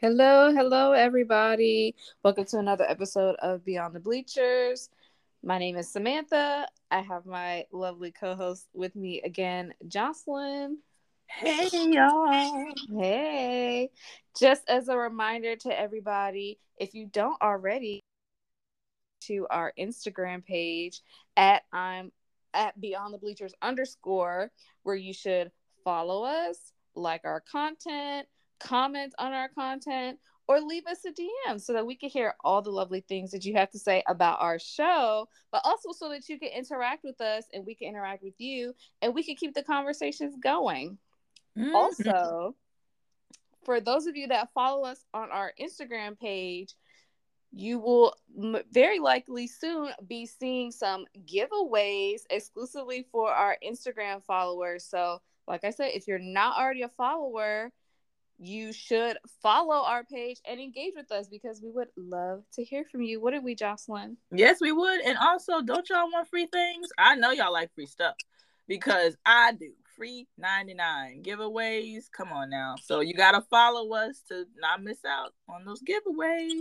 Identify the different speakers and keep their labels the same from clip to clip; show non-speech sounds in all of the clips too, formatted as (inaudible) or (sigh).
Speaker 1: Hello, hello, everybody. Welcome to another episode of Beyond the Bleachers. My name is Samantha. I have my lovely co host with me again, Joslyn.
Speaker 2: Hey, y'all.
Speaker 1: Hey. Just as a reminder to everybody, if you don't already, to our Instagram page at I'm at Beyond the Bleachers underscore, where you should follow us, like our content comment on our content, or leave us a DM so that we can hear all the lovely things that you have to say about our show, but also so that you can interact with us and we can interact with you and we can keep the conversations going. Mm-hmm. Also, for those of you that follow us on our Instagram page, you will m- very likely soon be seeing some giveaways exclusively for our Instagram followers. So, like I said, if you're not already a follower, you should follow our page and engage with us because we would love to hear from you. Wouldn't we, Joslyn?
Speaker 2: Yes, we would. And also, don't y'all want free things? I know y'all like free stuff because I do. Free 99 giveaways. Come on now. So you got to follow us to not miss out on those giveaways.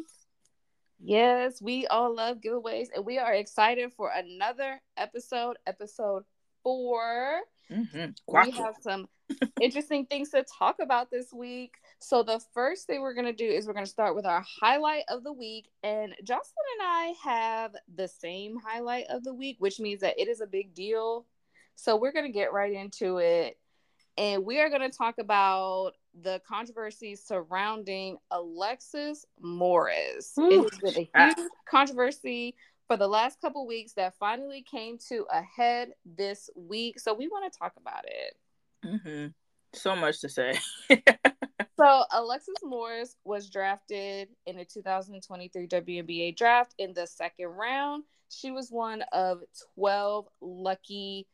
Speaker 1: Yes, we all love giveaways and we are excited for another episode, episode four. Mm-hmm. We have some interesting things to talk about this week. So the first thing we're going to do is we're going to start with our highlight of the week and Joslyn and I have the same highlight of the week, which means that it is a big deal. So we're going to get right into it and we are going to talk about the controversy surrounding Alexis Morris. Ooh. It has been a huge controversy for the last couple weeks that finally came to a head this week. So we want to talk about it.
Speaker 2: Mm-hmm. So much to say. (laughs)
Speaker 1: so Alexis Morris was drafted in the 2023 WNBA draft in the second round. She was one of 12 lucky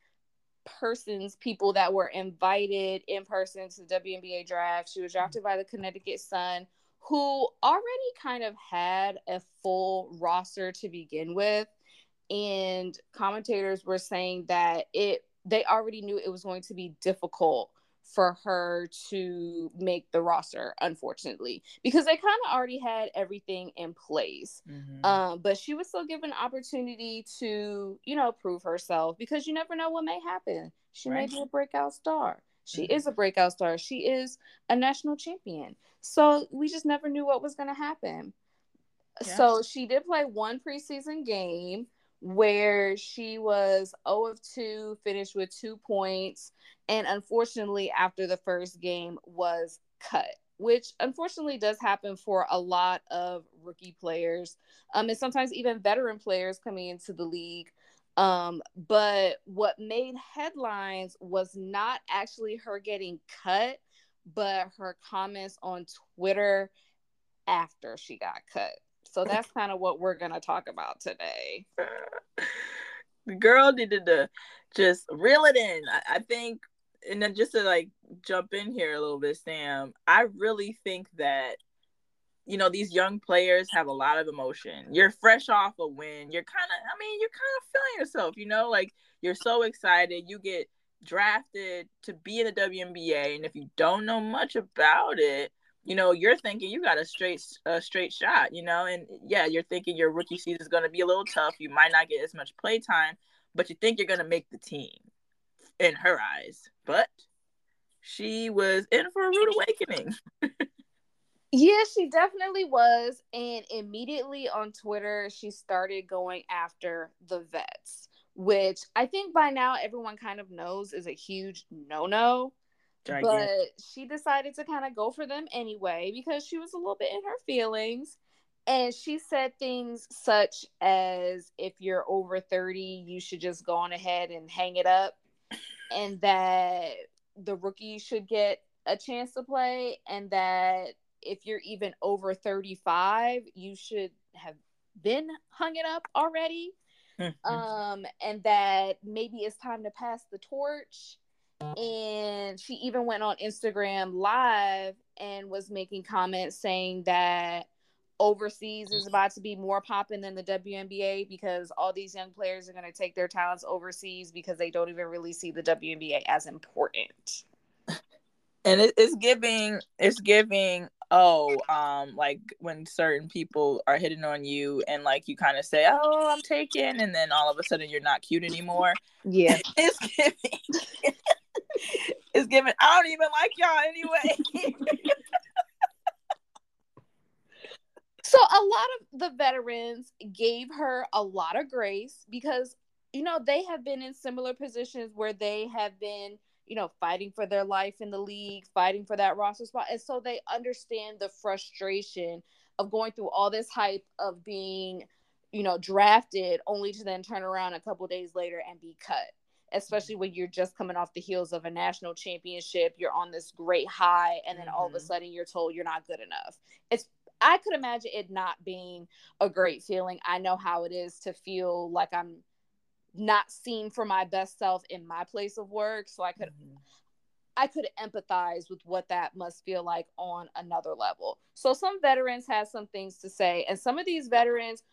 Speaker 1: persons, people that were invited in person to the WNBA draft. She was drafted by the Connecticut Sun, who already kind of had a full roster to begin with. And commentators were saying that it they already knew it was going to be difficult for her to make the roster, unfortunately, because they kind of already had everything in place. Mm-hmm. Um, but she was still given an opportunity to, you know, prove herself because you never know what may happen. She right. may be a breakout star. She mm-hmm. is a breakout star. She is a national champion. So we just never knew what was going to happen. Yeah. So she did play one preseason game where she was 0 of 2, finished with two points, and unfortunately, after the first game, was cut, which unfortunately does happen for a lot of rookie players, um, and sometimes even veteran players coming into the league. Um, but what made headlines was not actually her getting cut, but her comments on Twitter after she got cut. So that's kind of what we're gonna talk about today.
Speaker 2: the (laughs) girl needed to just reel it in. I, I think, and then just to like jump in here a little bit, Sam. I really think that you know these young players have a lot of emotion. You're fresh off a win. You're kind of, I mean, you're kind of feeling yourself. You know, like you're so excited. You get drafted to be in the WNBA, and if you don't know much about it, you know, you're thinking you got a straight a straight shot, you know, and yeah, you're thinking your rookie season is going to be a little tough. You might not get as much play time, but you think you're going to make the team in her eyes. But she was in for a rude awakening. (laughs)
Speaker 1: yeah, she definitely was. And immediately on Twitter, she started going after the vets, which I think by now everyone kind of knows is a huge no no. Gigantic. But she decided to kind of go for them anyway because she was a little bit in her feelings. And she said things such as if you're over 30, you should just go on ahead and hang it up. And that the rookie should get a chance to play. And that if you're even over 35, you should have been hung it up already. Mm-hmm. Um, and that maybe it's time to pass the torch and she even went on Instagram live and was making comments saying that overseas is about to be more popping than the WNBA because all these young players are going to take their talents overseas because they don't even really see the WNBA as important.
Speaker 2: And it's giving it's giving oh, um, like when certain people are hitting on you and like you kind of say, oh, I'm taken, and then all of a sudden you're not cute anymore.
Speaker 1: Yeah, (laughs)
Speaker 2: it's giving. (laughs) it's giving. I don't even like y'all anyway.
Speaker 1: so a lot of the veterans gave her a lot of grace because you know they have been in similar positions where they have been you know, fighting for their life in the league, fighting for that roster spot. And so they understand the frustration of going through all this hype of being, you know, drafted only to then turn around a couple days later and be cut. Especially when you're just coming off the heels of a national championship, you're on this great high, and then mm-hmm. all of a mm-hmm. sudden you're told you're not good enough. It's I could imagine it not being a great feeling. I know how it is to feel like I'm not seen for my best self in my place of work so i could mm-hmm. i could empathize with what that must feel like on another level so some veterans have some things to say and some of these veterans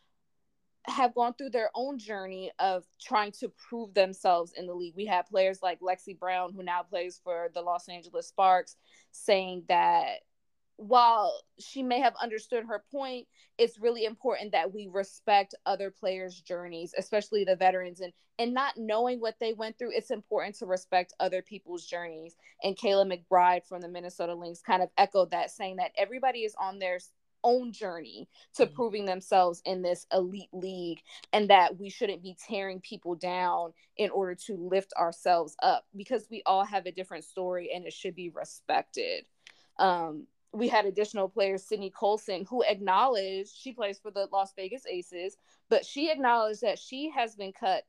Speaker 1: have gone through their own journey of trying to prove themselves in the league. We have players like Lexie Brown, who now plays for the Los Angeles Sparks, saying that while she may have understood her point, it's really important that we respect other players' journeys, especially the veterans, and and not knowing what they went through. It's important to respect other people's journeys. And Kayla McBride from the Minnesota Lynx kind of echoed that, saying that everybody is on their own journey to mm-hmm. proving themselves in this elite league and that we shouldn't be tearing people down in order to lift ourselves up because we all have a different story and it should be respected um, we had additional players, Sydney Colson, who acknowledged she plays for the Las Vegas Aces, but she acknowledged that she has been cut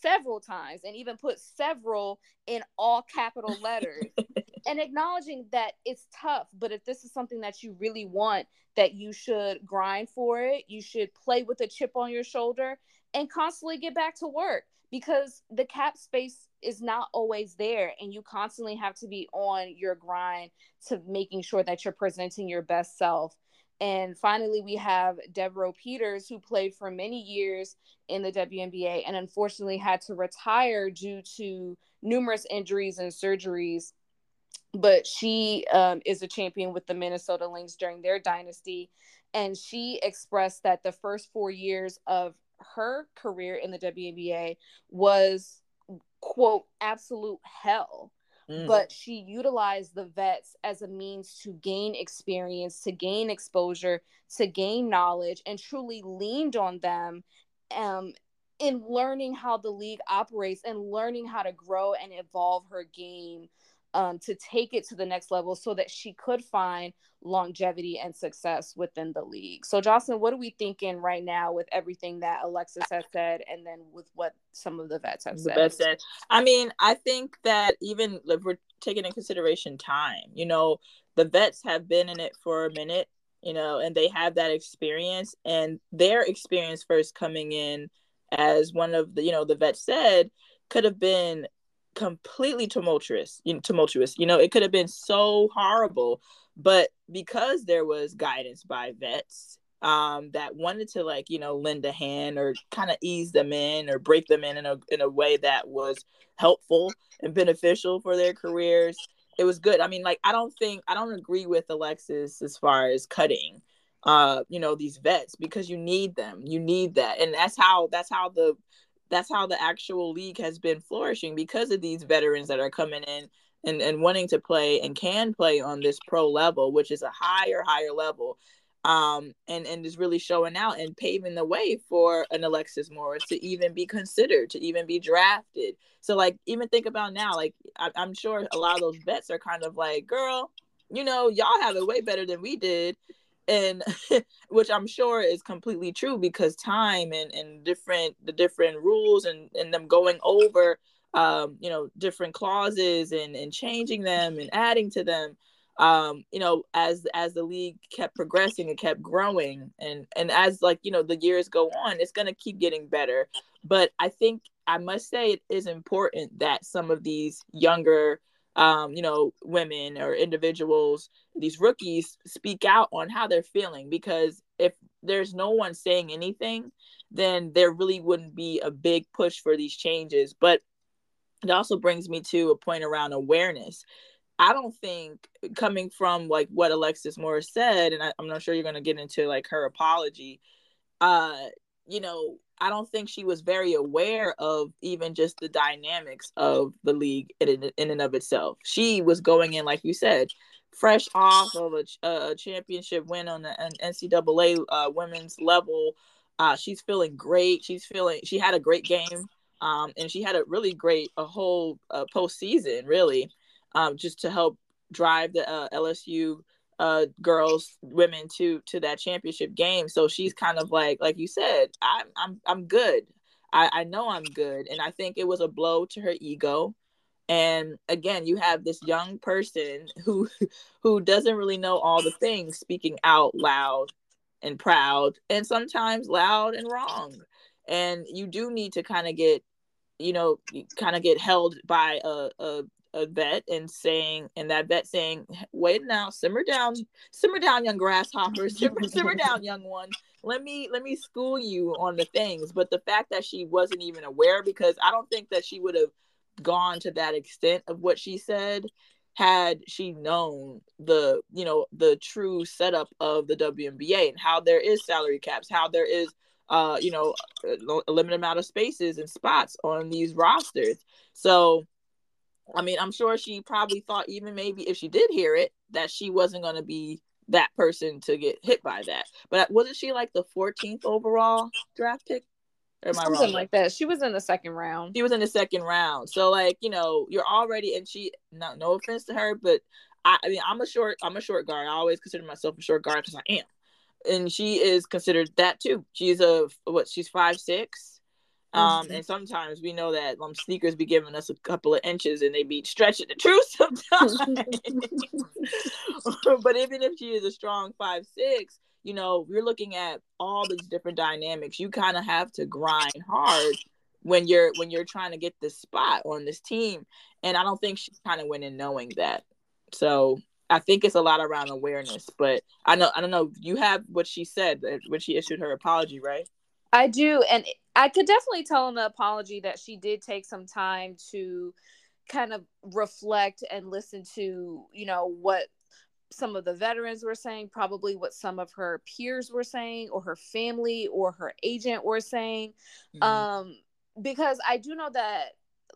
Speaker 1: several times and even put several in all capital letters (laughs) and acknowledging that it's tough but if this is something that you really want that you should grind for it you should play with a chip on your shoulder and constantly get back to work because the cap space is not always there and you constantly have to be on your grind to making sure that you're presenting your best self and finally we have Devereaux Peters who played for many years in the WNBA and unfortunately had to retire due to numerous injuries and surgeries. But she um, is a champion with the Minnesota Lynx during their dynasty. And she expressed that the first 4 years of her career in the WNBA was quote absolute hell mm. but she utilized the vets as a means to gain experience to gain exposure to gain knowledge and truly leaned on them um, in learning how the league operates and learning how to grow and evolve her game um, to take it to the next level so that she could find longevity and success within the league. So, Joslyn, what are we thinking right now with everything that Alexis has said and then with what some of the vets have said?
Speaker 2: Said. I mean, I think that even if we're taking in consideration time, you know, the vets have been in it for a minute, you know, and they have that experience and their experience first coming in as one of the, you know, the vets said could have been completely tumultuous you know, tumultuous. You know it could have been so horrible but because there was guidance by vets um, that wanted to like you know lend a hand or kind of ease them in or break them in in a, in a way that was helpful and beneficial for their careers it was good. I mean like i don't think i don't agree with alexis as far as cutting uh you know these vets because you need them. You need that. And that's how that's how the that's how the actual league has been flourishing because of these veterans that are coming in and, and wanting to play and can play on this pro level, which is a higher, higher level. Um, and, and is really showing out and paving the way for an Alexis Morris to even be considered, to even be drafted. So, like, even think about now, like, I, I'm sure a lot of those vets are kind of like, girl, you know, y'all have it way better than we did and (laughs) which i'm sure is completely true because time and and different the different rules and and them going over um you know different clauses and and changing them and adding to them um you know as as the league kept progressing and kept growing and and as like you know the years go on it's going to keep getting better. But i think i must say it is important that some of these younger um, you know, women or individuals, these rookies speak out on how they're feeling because if there's no one saying anything, then there really wouldn't be a big push for these changes. But it also brings me to a point around awareness. I don't think coming from like what Alexis Morris said, and I, am not sure you're going to get into like her apology. Uh, you know, I don't think she was very aware of even just the dynamics of the league in, in and of itself. She was going in, like you said, fresh off of a, a championship win on the NCAA uh, women's level. Uh, she's feeling great. She's feeling she had a great game, um, and she had a really great a whole uh, postseason really, um, just to help drive the uh, LSU uh, girls, women to to that championship game. So she's kind of like like you said, I'm I'm I'm good. I, I know I'm good, and I think it was a blow to her ego and again you have this young person who (laughs) who doesn't really know all the things speaking out loud and proud and sometimes loud and wrong and you do need to kind of get you know kind of get held by a, a a vet and saying and that vet saying wait now simmer down simmer down young grasshopper (laughs) simmer, simmer down young one let me let me school you on the things but the fact that she wasn't even aware because i don't think that she would have gone to that extent of what she said had she known the you know the true setup of the WNBA and how there is salary caps, how there is uh you know a limited amount of spaces and spots on these rosters. So I mean, I'm sure she probably thought even maybe if she did hear it that she wasn't going to be that person to get hit by that. But wasn't she like the 14th overall draft pick?
Speaker 1: Or Something wrong? like that. She was in the second round.
Speaker 2: She was in the second round. So like, you know, you're already and she no no offense to her, but I, I mean I'm a short I'm a short guard. I always consider myself a short guard because I am. And she is considered that too. She's a what she's five six. Um, and sometimes we know that um sneakers be giving us a couple of inches and they be stretching the (laughs) truth sometimes. (laughs) but even if she is a strong five six, you know, you're looking at all these different dynamics. You kind of have to grind hard when you're when you're trying to get this spot on this team. And I don't think she kind of went in knowing that. So I think it's a lot around awareness. But I know I don't know. You have what she said when she issued her apology, right?
Speaker 1: I do, and I could definitely tell in the apology that she did take some time to kind of reflect and listen to you know what some of the veterans were saying, probably what some of her peers were saying, or her family or her agent were saying. Mm-hmm. Um, because I do know that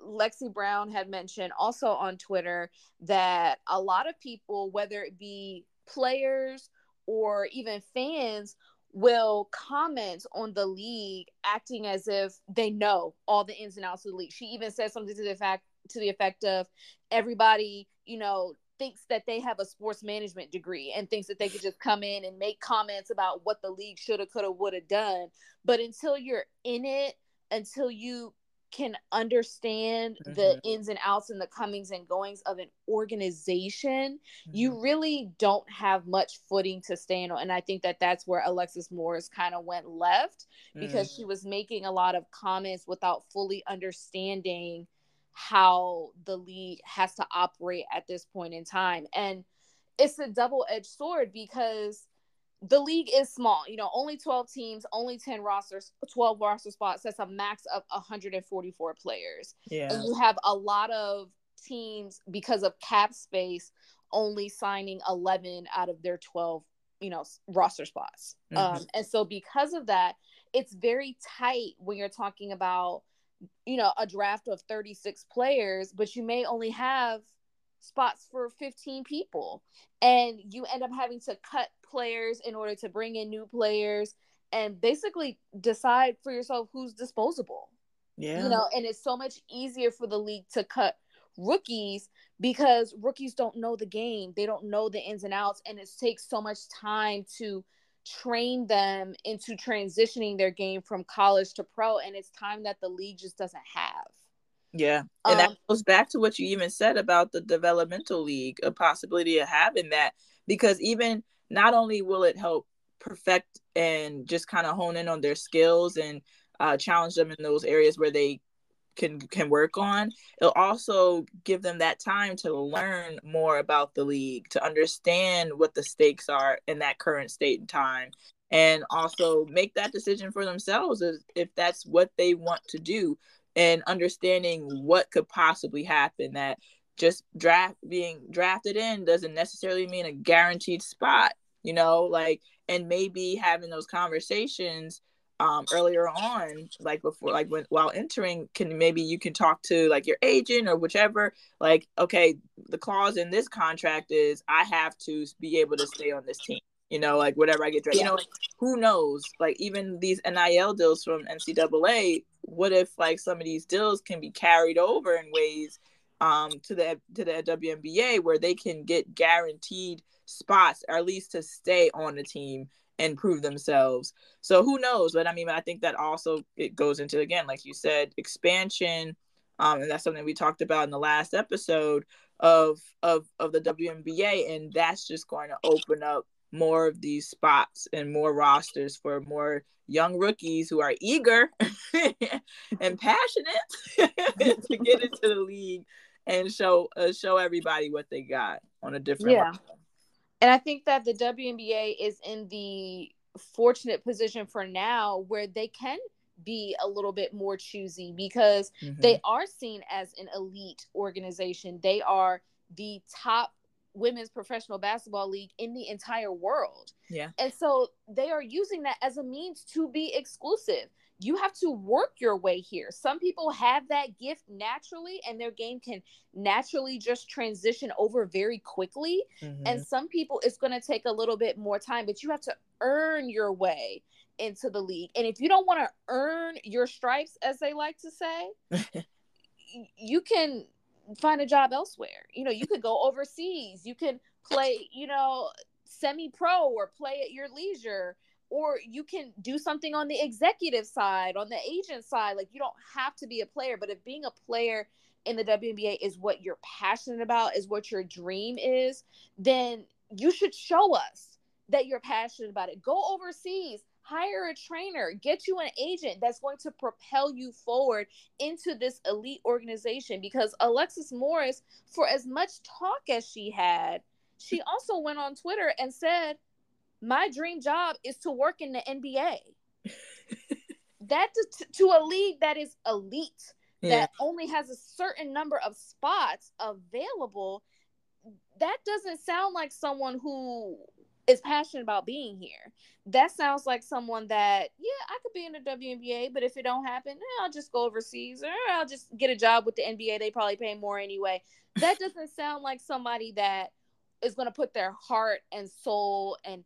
Speaker 1: Lexie Brown had mentioned also on Twitter that a lot of people, whether it be players or even fans, will comment on the league acting as if they know all the ins and outs of the league. She even said something to the fact to the effect of everybody, you know, thinks that they have a sports management degree and thinks that they could just come in and make comments about what the league should have, could have, would have done. But until you're in it, until you can understand mm-hmm. the ins and outs and the comings and goings of an organization, mm-hmm. you really don't have much footing to stand on. And I think that that's where Alexis Morris kind of went left because mm-hmm. she was making a lot of comments without fully understanding how the league has to operate at this point in time. And it's a double edged sword because the league is small. You know, only 12 teams, only 10 rosters, 12 roster spots. That's a max of 144 players. Yeah. And you have a lot of teams because of cap space only signing 11 out of their 12, you know, roster spots. Mm-hmm. Um, and so because of that, it's very tight when you're talking about you know a draft of 36 players but you may only have spots for 15 people. And you end up having to cut players in order to bring in new players and basically decide for yourself who's disposable. Yeah. you know and it's so much easier for the league to cut rookies because rookies don't know the game. They don't know the ins and outs and it takes so much time to train them into transitioning their game from college to pro and it's time that the league just doesn't have
Speaker 2: yeah and um, that goes back to what you even said about the developmental league a possibility of having that because even not only will it help perfect and just kind of hone in on their skills and uh, challenge them in those areas where they can can work on it'll also give them that time to learn more about the league to understand what the stakes are in that current state and time and also make that decision for themselves if that's what they want to do and understanding what could possibly happen that just draft being drafted in doesn't necessarily mean a guaranteed spot you know like and maybe having those conversations um earlier on like before like when while entering can maybe you can talk to like your agent or whichever like okay the clause in this contract is i have to be able to stay on this team you know like whatever i get yeah. you know like, who knows like even these nil deals from ncaa what if like some of these deals can be carried over in ways um to the to the WNBA where they can get guaranteed spots or at least to stay on the team and prove themselves. So who knows? But I mean, I think that also it goes into again, like you said, expansion. Um, and that's something we talked about in the last episode of of of the WNBA, and that's just going to open up more of these spots and more rosters for more young rookies who are eager (laughs) and passionate (laughs) to get into the league and show uh, show everybody what they got on a different
Speaker 1: yeah. Level. And I think that the WNBA is in the fortunate position for now where they can be a little bit more choosy because mm-hmm. they are seen as an elite organization. They are the top women's professional basketball league in the entire world.
Speaker 2: Yeah.
Speaker 1: And so they are using that as a means to be exclusive you have to work your way here. Some people have that gift naturally and their game can naturally just transition over very quickly. Mm-hmm. And some people it's going to take a little bit more time, but you have to earn your way into the league. And if you don't want to earn your stripes as they like to say, (laughs) you can find a job elsewhere. You know, you could go overseas. You can play, you know, semi pro or play at your leisure or you can do something on the executive side, on the agent side. Like you don't have to be a player, but if being a player in the WNBA is what you're passionate about, is what your dream is, then you should show us that you're passionate about it. Go overseas, hire a trainer, get you an agent that's going to propel you forward into this elite organization because Alexis Morris, for as much talk as she had, she (laughs) also went on Twitter and said, my dream job is to work in the NBA. (laughs) that to, to, a league that is elite, yeah. that only has a certain number of spots available, that doesn't sound like someone who is passionate about being here. That sounds like someone that, yeah, I could be in the WNBA, but if it don't happen, eh, I'll just go overseas or I'll just get a job with the NBA. They probably pay more anyway. That doesn't sound like somebody that is going to put their heart and soul and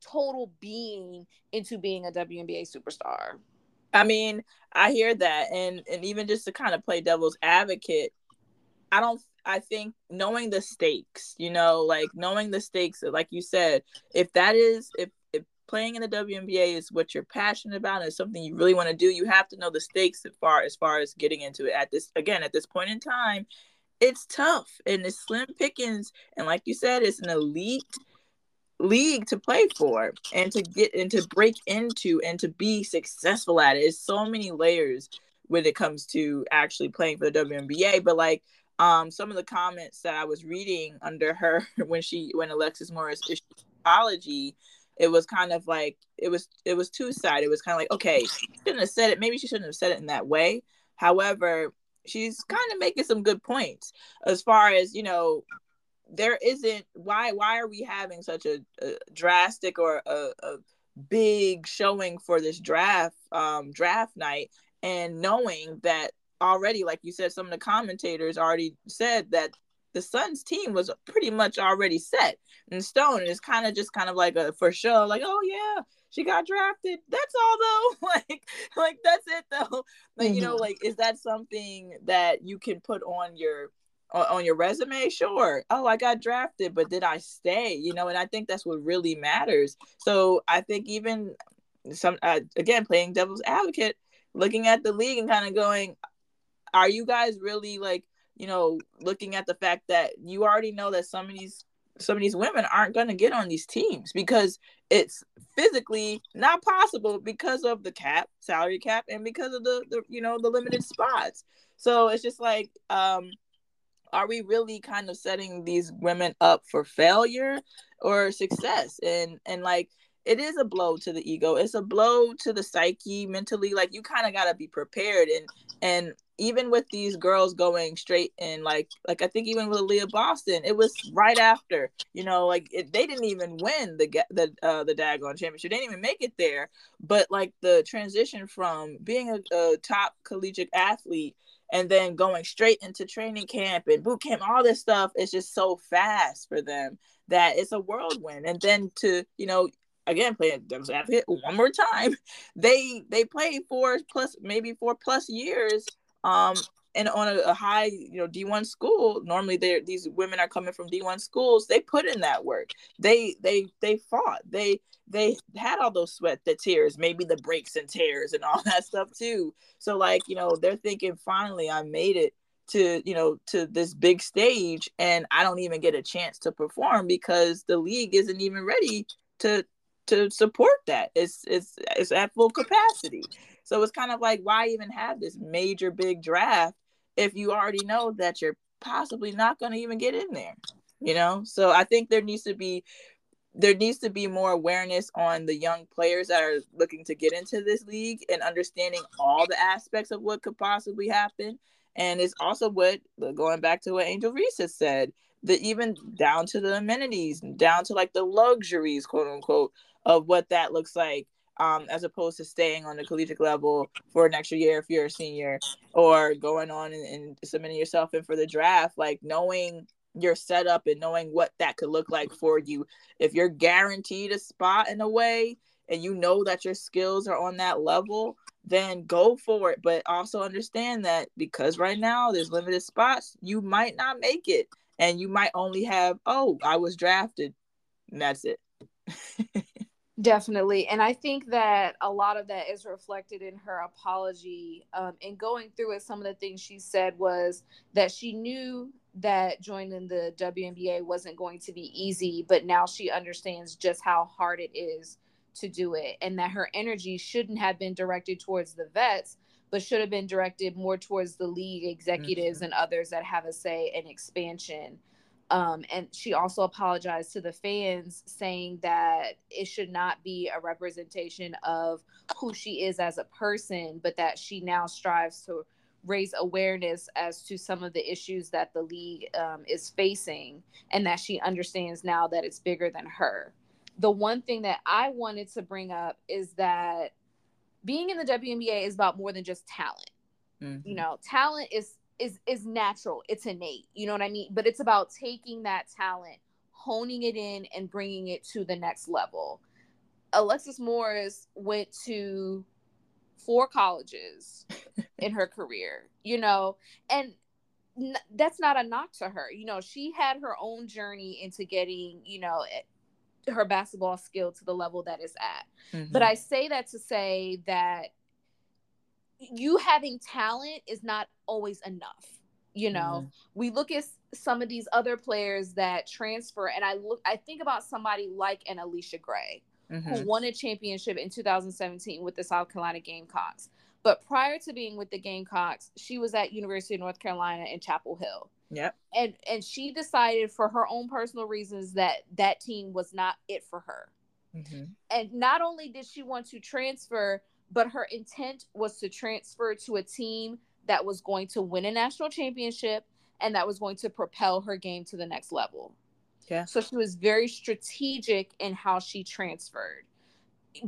Speaker 1: total being into being a WNBA superstar.
Speaker 2: I mean, I hear that and and even just to kind of play devil's advocate, I don't I think knowing the stakes, you know, like knowing the stakes, like you said, if that is if if playing in the WNBA is what you're passionate about and something you really want to do, you have to know the stakes as far as far as getting into it at this again at this point in time. It's tough and it's slim pickings and like you said, it's an elite league to play for and to get and to break into and to be successful at it. It's so many layers when it comes to actually playing for the WNBA. But like um some of the comments that I was reading under her (laughs) when she when Alexis Morris issued apology, it was kind of like it was it was two sided. It was kind of like, okay, she shouldn't have said it. Maybe she shouldn't have said it in that way. However, she's kind of making some good points as far as, you know, there isn't why why are we having such a, a drastic or a, a, big showing for this draft um draft night and knowing that already like you said some of the commentators already said that the Suns team was pretty much already set in stone. And it's kind of just kind of like a for sure like oh yeah she got drafted. That's all though. (laughs) Like like that's it though. But mm-hmm. you know mm-hmm. like is that something that you can put on your on your resume? Sure. Oh i got drafted but did i stay? You know and i think that's what really matters. So i think even some uh, again playing devil's advocate looking at the league and kind of going are you guys really like you know looking at the fact that you already know that some of these some of these women aren't going to get on these teams because it's physically not possible because of the cap salary cap and because of the, the you know the limited spots. So it's just like um are we really kind of setting these women up for failure or success? And and like it is a blow to the ego. It's a blow to the psyche mentally. Like you kind of got to be prepared and and even with these girls going straight in, like like I think even with Aliyah Boston, it was right after. You know, like it, they didn't even win the the uh, the Dagon championship. They didn't even make it there. But like the transition from being a, a top collegiate athlete and then going straight into training camp and boot camp, all this stuff is just so fast for them that it's a whirlwind. And then to you know again playing devil's advocate one more time (laughs) they they play four plus maybe four plus years um and on a, a, high you know d1 school normally they these women are coming from d1 schools they put in that work they they they fought they they had all those sweat the tears maybe the breaks and tears and (laughs) all that stuff too so like you know they're thinking finally i made it to you know to this big stage and i don't even get a chance to perform because the league isn't even ready to to support that. It's it's it's at full capacity. So it's kind of like why even have this major big draft if you already know that you're possibly not going to even get in there. You know? So I think there needs to be there needs to be more awareness on the young players that are looking to get into this league and understanding all the aspects of what could possibly happen. And it's also what going back to what Angel Reese has said, that even down to the amenities, down to like the luxuries, quote unquote, of what that looks like um, as opposed to staying on the collegiate level for an extra year if you're a senior or going on and, and submitting yourself in for the draft like knowing your setup and knowing what that could look like for you. If you're guaranteed a spot in a way and you know that your skills are on that level then go for it. But also understand that because right now there's limited spots you might not make it and you might only have oh i was drafted. And that's it (laughs)
Speaker 1: Definitely. And I think that a lot of that is reflected in her apology. Um, and going through it, some of the things she said was that she knew that joining the WNBA wasn't going to be easy, but now she understands just how hard it is to do it. And that her energy shouldn't have been directed towards the vets, but should have been directed more towards the league executives mm-hmm. and others that have a say in expansion. Um, and she also apologized to the fans, saying that it should not be a representation of who she is as a person, but that she now strives to raise awareness as to some of the issues that the league um, is facing, and that she understands now that it's bigger than her. The one thing that I wanted to bring up is that being in the WNBA is about more than just talent. Mm-hmm. You know, talent is is is natural it's innate you know what i mean? But it's about taking that talent honing it in and bringing it to the next level. Alexis morris went to four colleges (laughs) in her career you know? And n- that's not a knock to her you know? She had her own journey into getting you know her basketball skill to the level that is at. Mm-hmm. but i say that to say that you having talent is not always enough. You know, mm. we look at some of these other players that transfer, and I look, I think about somebody like an Allisha Gray, mm-hmm. who won a championship in 2017 with the South Carolina Gamecocks. But prior to being with the Gamecocks, she was at University of North Carolina in Chapel Hill.
Speaker 2: Yep.
Speaker 1: And and she decided for her own personal reasons that that team was not it for her. Mm-hmm. And not only did she want to transfer, but her intent was to transfer to a team that was going to win a national championship and that was going to propel her game to the next level.
Speaker 2: Yeah.
Speaker 1: So she was very strategic in how she transferred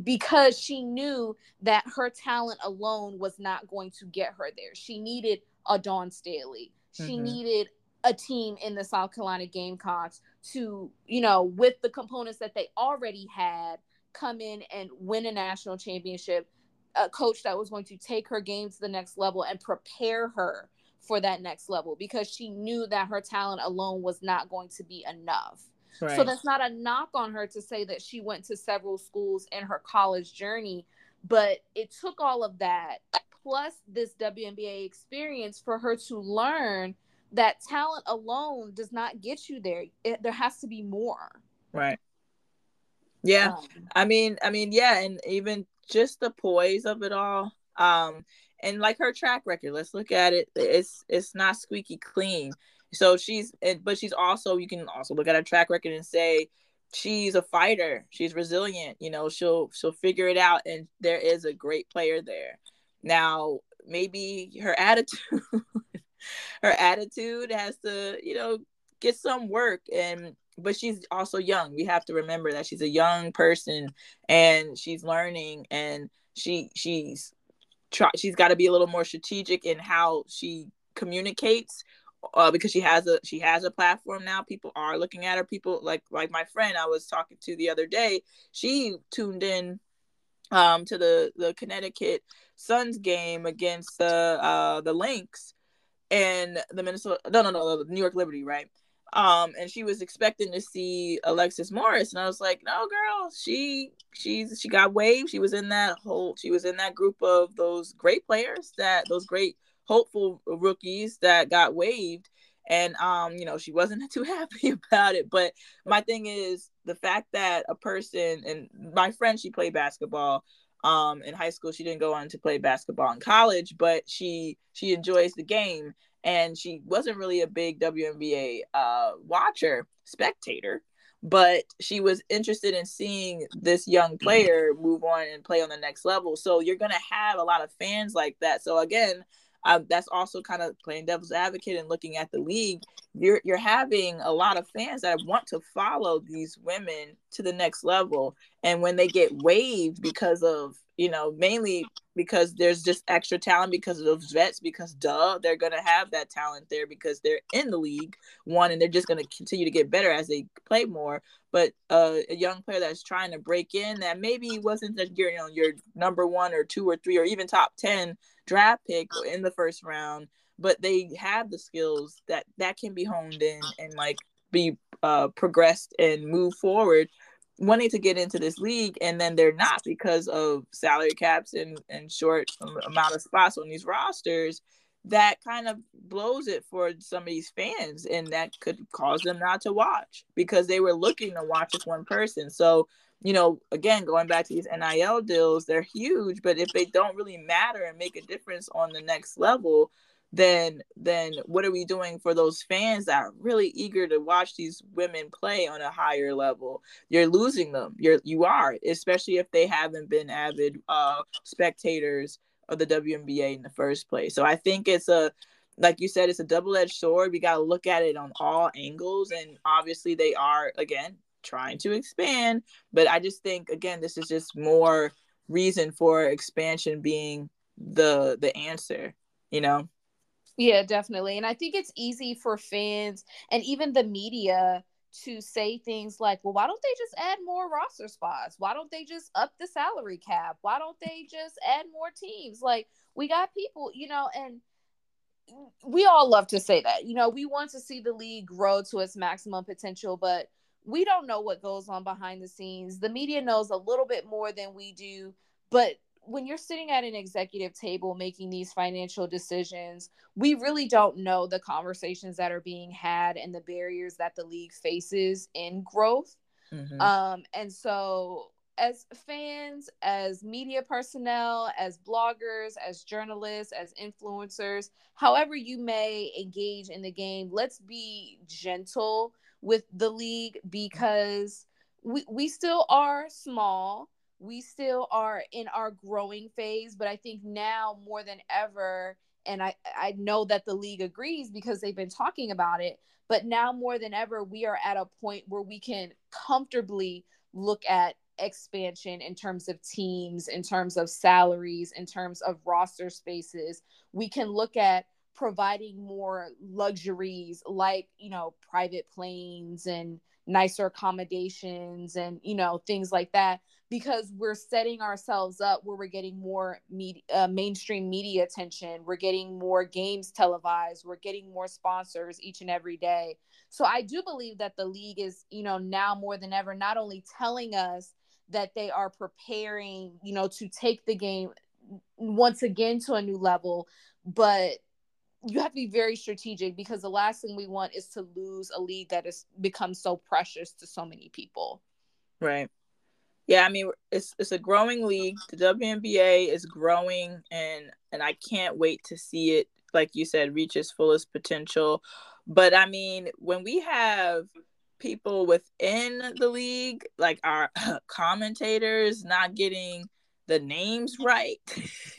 Speaker 1: because she knew that her talent alone was not going to get her there. She needed a Dawn Staley. She mm-hmm. needed a team in the South Carolina Gamecocks to, you know, with the components that they already had, come in and win a national championship a coach that was going to take her game to the next level and prepare her for that next level because she knew that her talent alone was not going to be enough. Right. So that's not a knock on her to say that she went to several schools in her college journey, but it took all of that plus this WNBA experience for her to learn that talent alone does not get you there. It, there has to be more.
Speaker 2: Right. Yeah. Um, I mean, I mean, yeah, and even just the poise of it all. Um, and like her track record, let's look at it. It's it's not squeaky clean. So she's, but she's also you can also look at her track record and say she's a fighter. She's resilient. You know, she'll she'll figure it out, and there is a great player there. Now, maybe her attitude (laughs) her attitude has to, you know, get some work and but she's also young. We have to remember that she's a young person and she's learning and she she's try she's got to be a little more strategic in how she communicates uh, because she has a she has a platform now. People are looking at her. People like like my friend i was talking to the other day she tuned in um to the the connecticut suns game against the uh the lynx and the minnesota no no no the new york liberty right um and she was expecting to see alexis morris and i was like no girl she she's she got waived she was in that whole she was in that group of those great players that those great hopeful rookies that got waived. And um you know she wasn't (laughs) too happy (laughs) about it but my thing is the fact that a person and my friend she played basketball um in high school. She didn't go on to play basketball in college but she she enjoys the game and she wasn't really a big WNBA uh watcher spectator but she was interested in seeing this young player move on and play on the next level. So you're going to have a lot of fans like that. So again uh, that's also kind of playing devil's advocate and looking at the league. You're you're having a lot of fans that want to follow these women to the next level, and when they get waived because of you know mainly because there's just extra talent because of those vets because duh they're gonna have that talent there because they're in the league one and they're just gonna continue to get better as they play more but uh, a young player that's trying to break in that maybe wasn't your you know your number one or two or three or even top 10 draft pick in the first round, but they have the skills that that can be honed in and like be uh, progressed and move forward wanting to get into this league and then they're not because of salary caps and, and short amount of spots on these rosters that kind of blows it for some of these fans and that could cause them not to watch because they were looking to watch this one person. So you know, again, going back to these NIL deals, they're huge, but if they don't really matter and make a difference on the next level, then then what are we doing for those fans that are really eager to watch these women play on a higher level? You're losing them. You're you are, especially if they haven't been avid uh spectators of the WNBA in the first place. So I think it's a like you said, it's a double-edged sword. We got to look at it on all angles, and obviously they are again trying to expand. But I just think again, this is just more reason for expansion being the the answer, you know?
Speaker 1: Yeah, definitely. And I think it's easy for fans and even the media to say things like, well, why don't they just add more roster spots? Why don't they just up the salary cap? Why don't they just add more teams? Like, we got people, you know, and we all love to say that. You know, we want to see the league grow to its maximum potential, but we don't know what goes on behind the scenes. The media knows a little bit more than we do, but when you're sitting at an executive table making these financial decisions, we really don't know the conversations that are being had and the barriers that the league faces in growth. Mm-hmm. Um, and so, as fans, as media personnel, as bloggers, as journalists, as influencers, however you may engage in the game, let's be gentle with the league because we, we still are small. We still are in our growing phase, but I think now more than ever, and I, I know that the league agrees because they've been talking about it, but now more than ever, we are at a point where we can comfortably look at expansion in terms of teams, in terms of salaries, in terms of roster spaces. We can look at providing more luxuries like you know private planes and nicer accommodations and you know things like that because we're setting ourselves up where we're getting more media, uh, mainstream media attention we're getting more games televised we're getting more sponsors each and every day. So i do believe that the league is you know now more than ever not only telling us that they are preparing you know to take the game once again to a new level but you have to be very strategic because the last thing we want is to lose a league that has become so precious to so many people.
Speaker 2: Right. Yeah, I mean it's it's a growing league. The WNBA is growing and and I can't wait to see it like you said reach its fullest potential. But I mean, when we have people within the league like our (clears throat) commentators not getting the names right. (laughs)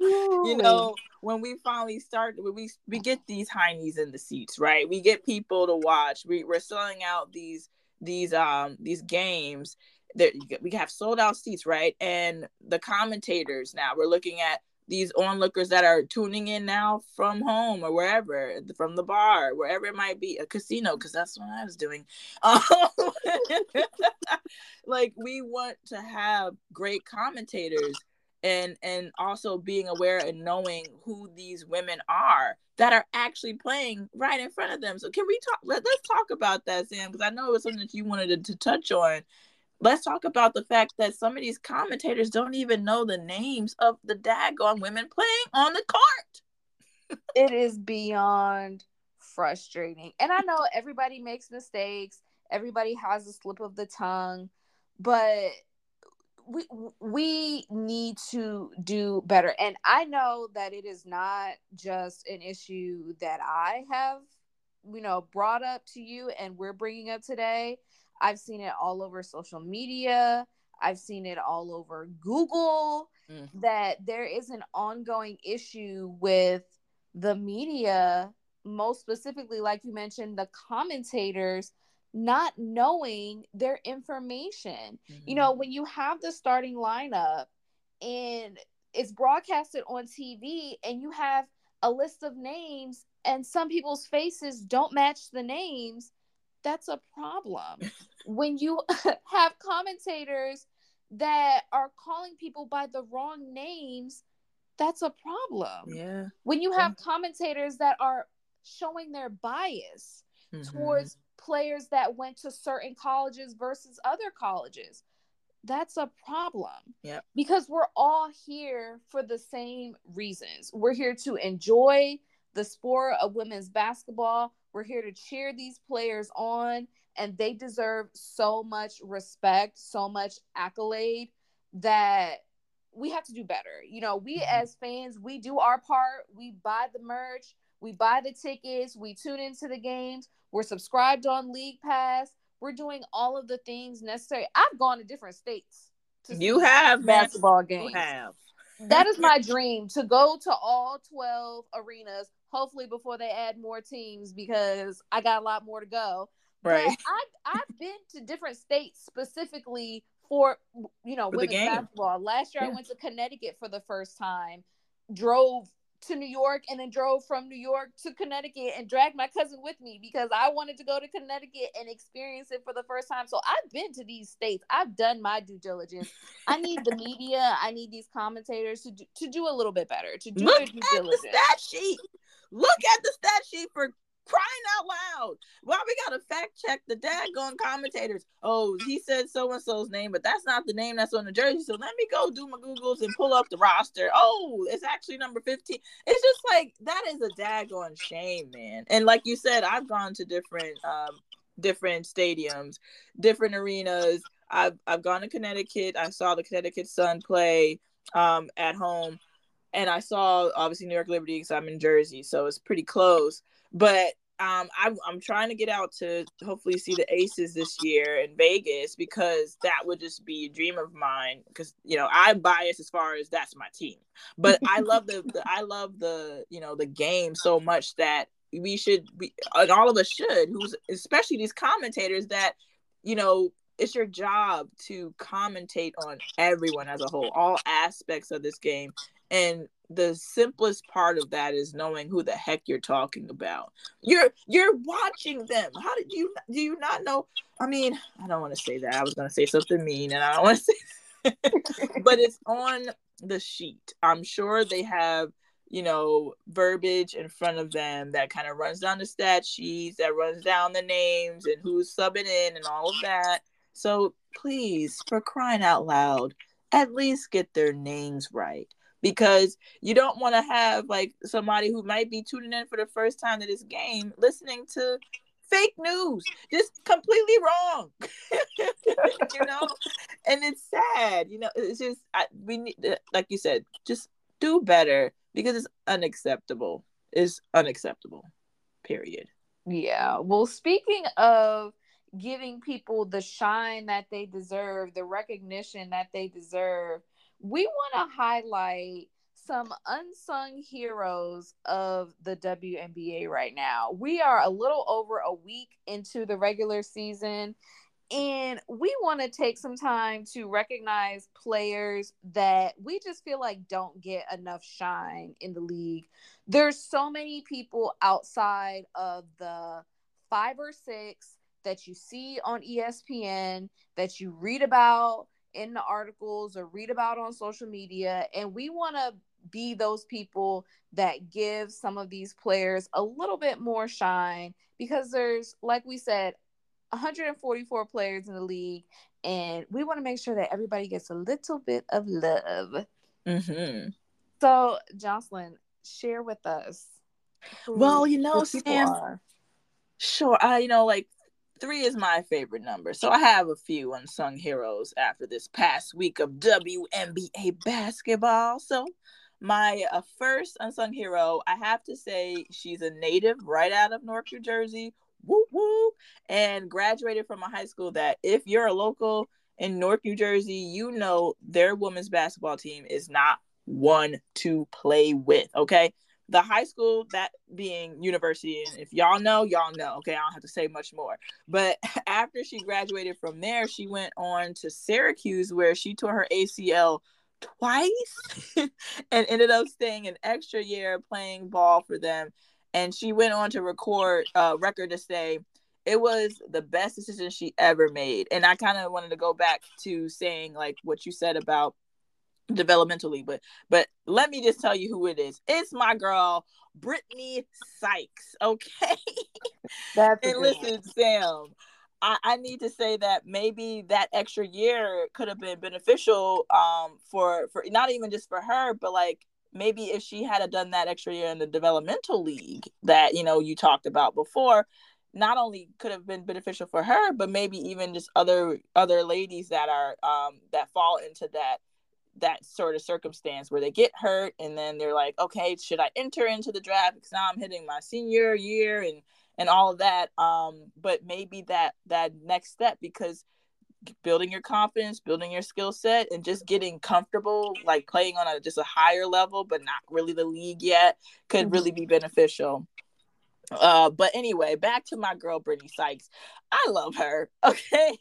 Speaker 2: you know, when we finally start, when we we get these heinies in the seats, right? We get people to watch. We we're selling out these these um these games that we have sold out seats, right? And the commentators now we're looking at these onlookers that are tuning in now from home or wherever, from the bar, wherever it might be, a casino, because that's what I was doing. (laughs) Like we want to have great commentators and and also being aware and knowing who these women are that are actually playing right in front of them. So can we talk? Let, us talk about that, Sam, because I know it was something that you wanted to, to touch on let's talk about the fact that some of these commentators don't even know the names of the daggone women playing on the court.
Speaker 1: it is beyond frustrating. And I know everybody makes mistakes, everybody has a slip of the tongue, but we we need to do better. And I know that it is not just an issue that I have, you know, brought up to you and we're bringing up today I've seen it all over social media. I've seen it all over Google mm. that there is an ongoing issue with the media, most specifically, like you mentioned, the commentators not knowing their information. Mm-hmm. You know, when you have the starting lineup and it's broadcasted on TV and you have a list of names and some people's faces don't match the names, that's a problem. when you (laughs) have commentators that are calling people by the wrong names, that's a problem.
Speaker 2: Yeah.
Speaker 1: When you have yeah. commentators that are showing their bias mm-hmm. towards players that went to certain colleges versus other colleges, that's a problem.
Speaker 2: Yeah.
Speaker 1: Because we're all here for the same reasons. We're here to enjoy the sport of women's basketball. We're here to cheer these players on, and they deserve so much respect, so much accolade that we have to do better. You know, we mm-hmm. as fans, we do our part. We buy the merch, we buy the tickets, we tune into the games, we're subscribed on League Pass. We're doing all of the things necessary. I've gone to different states.
Speaker 2: To you have
Speaker 1: basketball games. You have. that is my (laughs) dream to go to all 12 arenas hopefully before they add more teams because I got a lot more to go.
Speaker 2: Right. But (laughs)
Speaker 1: I I've been to different states specifically for you know for women's basketball. Last year yeah. I went to Connecticut for the first time. Drove to New York and then drove from New York to Connecticut and dragged my cousin with me because I wanted to go to Connecticut and experience it for the first time. So I've been to these states. I've done my due diligence. I need the media. I need these commentators to do, to do a little bit better. To do
Speaker 2: Look
Speaker 1: their due
Speaker 2: diligence. The stat sheet. Look at the stat sheet for crying out loud. Why we gotta fact check the daggone commentators? Oh, he said so and so's name, but that's not the name that's on the jersey. So let me go do my Googles and pull up the roster. Oh, it's actually number 15. It's just like that is a daggone shame, man. And like you said, I've gone to different um different stadiums, different arenas. I've I've gone to Connecticut. I saw the Connecticut Sun play um at home and I saw obviously New York Liberty because I'm in Jersey, so it's pretty close. But um, I'm I'm trying to get out to hopefully see the Aces this year in Vegas because that would just be a dream of mine. Because you know I'm biased as far as that's my team, but I love the, the I love the you know the game so much that we should be and all of us should who's especially these commentators that you know it's your job to commentate on everyone as a whole all aspects of this game and the simplest part of that is knowing who the heck you're talking about. You're you're watching them. How did you do you not know? I mean i don't want to say that. I was going to say something mean and i don't want to (laughs) say but it's on the sheet. I'm sure they have you know verbiage in front of them that kind of runs down the stat sheets that runs down the names and who's subbing in and all of that. So please for crying out loud at least get their names right because you don't want to have like somebody who might be tuning in for the first time to this game listening to fake news just completely wrong (laughs) you know? And it's sad you know? It's just I, we need uh, like you said just do better because it's unacceptable. It's unacceptable period.
Speaker 1: Yeah. Well speaking of giving people the shine that they deserve the recognition that they deserve we want to highlight some unsung heroes of the WNBA right now. We are a little over a week into the regular season, and we want to take some time to recognize players that we just feel like don't get enough shine in the league. There's so many people outside of the five or six that you see on ESPN that you read about in the articles or read about on social media and we want to be those people that give some of these players a little bit more shine because there's like we said 144 players in the league and we want to make sure that everybody gets a little bit of love mm-hmm. so Joslyn share with us
Speaker 2: well you know sam are. sure i you know like three is my favorite number so i have a few unsung heroes after this past week of WNBA basketball so my uh, first unsung hero, I have to say, she's a native right out of Newark, New Jersey. Woo woo, and graduated from a high school that, if you're a local in Newark, New Jersey, you know their women's basketball team is not one to play with. Okay, the high school that being university and if y'all know y'all know okay i don't have to say much more but (laughs) after she graduated from there she went on to syracuse where she tore her acl twice (laughs) and ended up staying an extra year playing ball for them. And she went on to record a uh, record to say it was the best decision she ever made. And I kind of wanted to go back to saying like what you said about developmentally, but but let me just tell you who it is. It's my girl Brittney Sykes. Okay. (laughs) That's (laughs) and listen, one. Sam. I, I need to say that maybe that extra year could have been beneficial um for for not even just for her but like maybe if she had done that extra year in the developmental league that you know you talked about before not only could have been beneficial for her but maybe even just other other ladies that are um that fall into that that sort of circumstance where they get hurt and then they're like okay should i enter into the draft because now i'm hitting my senior year and and all of that um but maybe that that next step because building your confidence building your skill set and just getting comfortable like playing on a just a higher level but not really the league yet could mm-hmm. really be beneficial uh but anyway back to my girl brittney sykes i love her (laughs) okay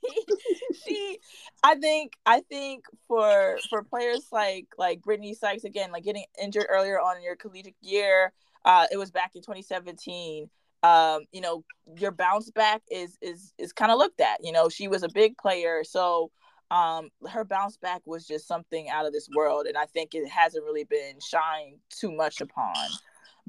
Speaker 2: she i think i think for for players like like brittney sykes again like getting injured earlier on in your collegiate year uh it was back in 2017 um, you know, your bounce back is is is kind of looked at. You know, she was a big player, so um, her bounce back was just something out of this world, and I think it hasn't really been shined too much upon.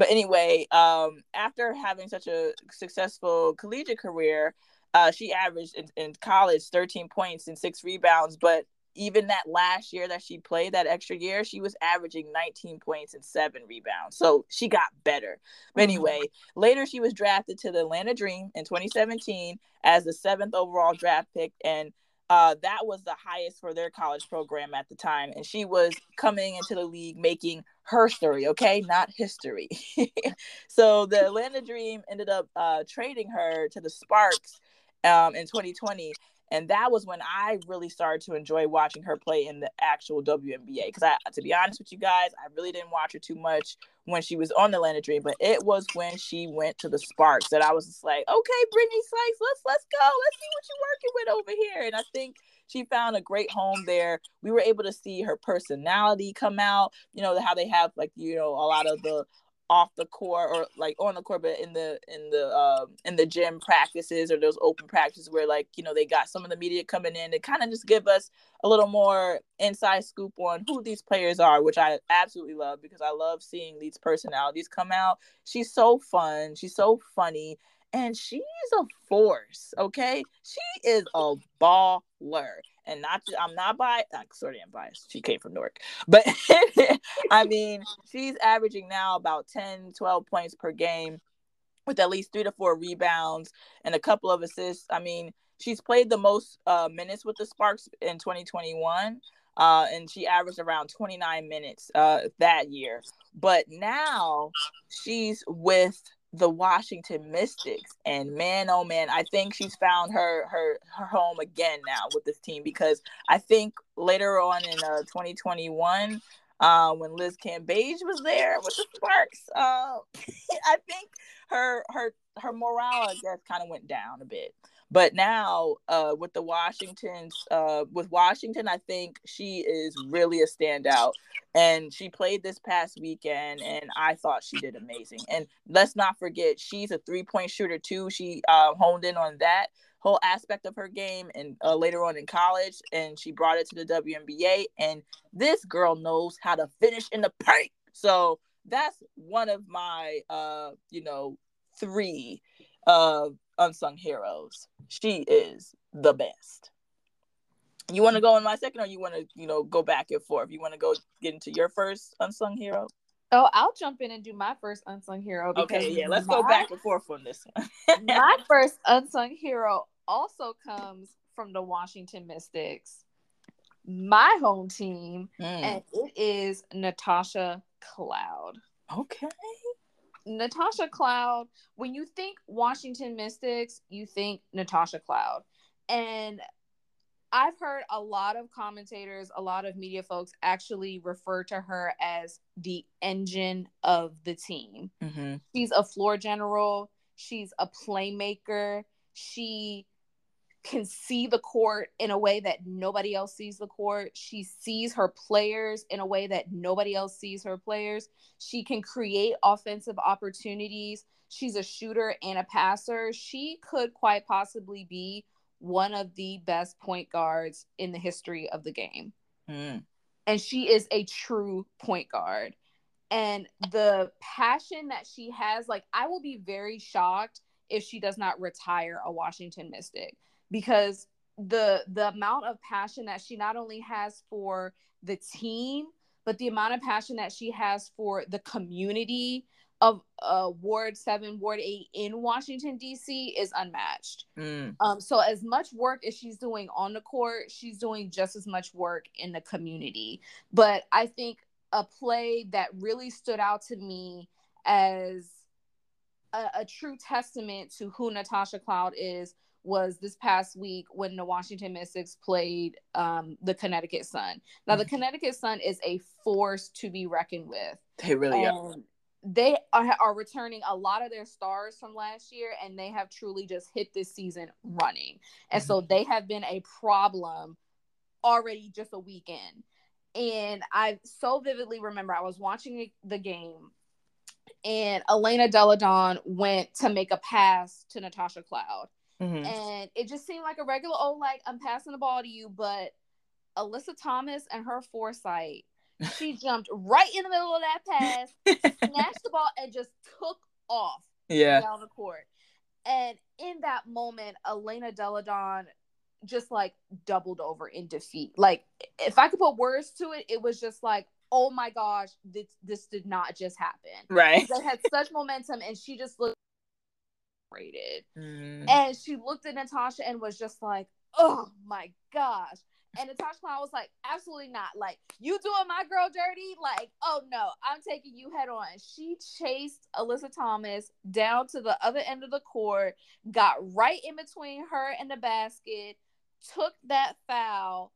Speaker 2: But anyway, um, after having such a successful collegiate career, uh, she averaged in, in college 13 points and six rebounds, but even that last year that she played that extra year she was averaging 19 points and seven rebounds. So she got better. But mm-hmm. anyway later she was drafted to the atlanta dream in 2017 as the seventh overall draft pick. And uh, that was the highest for their college program at the time. And she was coming into the league making her story okay? Not history. (laughs) So the atlanta dream ended up uh, trading her to the sparks um, in 2020 and that was when I really started to enjoy watching her play in the actual WNBA. Because I, to be honest with you guys, I really didn't watch her too much when she was on the Atlanta Dream, but it was when she went to the Sparks that I was just like, okay, Brittney Sykes, let's let's go, let's see what you're working with over here. And I think she found a great home there. We were able to see her personality come out. You know how they have like you know a lot of the off the court or like on the court but in the in the um in the gym practices or those open practices where like you know they got some of the media coming in to kind of just give us a little more inside scoop on who these players are which i absolutely love because i love seeing these personalities come out. She's so fun. She's so funny. And she's a force okay? She is a baller and not I'm not biased. Uh, sort of am biased. She came from Newark, but (laughs) I mean, she's averaging now about 10, 12 points per game, with at least three to four rebounds and a couple of assists. I mean, she's played the most uh, minutes with the Sparks in 2021. Uh, and she averaged around 29 minutes uh, that year. But now she's with the Washington Mystics. And man, oh man, I think she's found her her her home again now with this team because I think later on in uh, 2021, uh, when Liz Cambage was there with the Sparks, uh, (laughs) I think her her her morale I guess kind of went down a bit. But now, uh, with the Washingtons, uh, with Washington, I think she is really a standout. And she played this past weekend, and I thought she did amazing. And let's not forget, she's a three point shooter too. She uh, honed in on that whole aspect of her game and uh, later on in college and she brought it to the WNBA and this girl knows how to finish in the paint so that's one of my uh you know three uh unsung heroes. She is the best. You want to go in my second, or you want to, you know, go back and forth? You want to go get into your first unsung hero?
Speaker 1: Oh, I'll jump in and do my first unsung hero.
Speaker 2: Okay, yeah, let's my, go back and forth on this one. (laughs)
Speaker 1: my first unsung hero also comes from the Washington Mystics, my home team, mm. and it is Natasha Cloud.
Speaker 2: Okay.
Speaker 1: Natasha Cloud, when you think Washington Mystics, you think Natasha Cloud. And I've heard a lot of commentators, a lot of media folks actually refer to her as the engine of the team. Mm-hmm. She's a floor general, she's a playmaker. She can see the court in a way that nobody else sees the court. She sees her players in a way that nobody else sees her players. She can create offensive opportunities. She's a shooter and a passer. She could quite possibly be one of the best point guards in the history of the game. Mm. And she is a true point guard. And the passion that she has, like, I will be very shocked if she does not retire a Washington Mystic because the the amount of passion that she not only has for the team but the amount of passion that she has for the community of uh, Ward 7, Ward 8 in Washington, D.C. is unmatched. Mm. Um, so, as much work as she's doing on the court, she's doing just as much work in the community. But I think a play that really stood out to me as a, a true testament to who Natasha Cloud is was this past week when the Washington Mystics played um, the Connecticut Sun. Now, the mm-hmm. Connecticut Sun is a force to be reckoned with.
Speaker 2: They really are.
Speaker 1: They are, are returning a lot of their stars from last year, and they have truly just hit this season running. And mm-hmm. so they have been a problem already just a weekend. And I so vividly remember I was watching the game and Elena Delle Donne went to make a pass to Natasha Cloud Mm-hmm. And it just seemed like a regular old, like, I'm passing the ball to you. But Alyssa Thomas and her foresight, she (laughs) jumped right in the middle of that pass, snatched the ball, and just took off
Speaker 2: yeah.
Speaker 1: down the court. And in that moment, Elena Delle Donne just like doubled over in defeat. Like, if I could put words to it, it was just like, oh my gosh, this this did not just happen.
Speaker 2: Right.
Speaker 1: They had such momentum, and she just looked separated. Mm. And she looked at Natasha and was just like, oh my gosh. And Natasha Cloud was like, absolutely not. Like, you doing my girl dirty? Like, oh no, I'm taking you head on. She chased Alyssa Thomas down to the other end of the court, got right in between her and the basket, took that foul,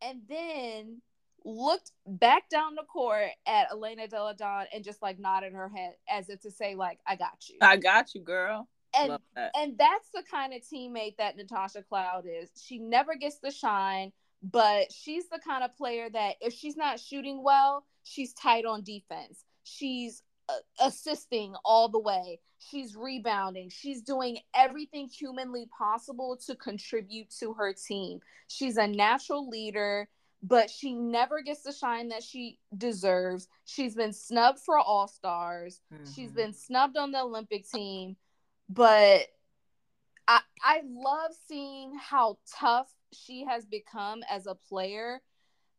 Speaker 1: and then looked back down the court at Elena Delle Donne and just like nodded her head as if to say, like, I got you.
Speaker 2: I got you, girl
Speaker 1: and that. and that's the kind of teammate that Natasha Cloud is. She never gets the shine, but she's the kind of player that if she's not shooting well, she's tight on defense. She's uh, assisting all the way. She's rebounding. She's doing everything humanly possible to contribute to her team. She's a natural leader, but she never gets the shine that she deserves. She's been snubbed for All Stars. Mm-hmm. She's been snubbed on the Olympic team but I I love seeing how tough she has become as a player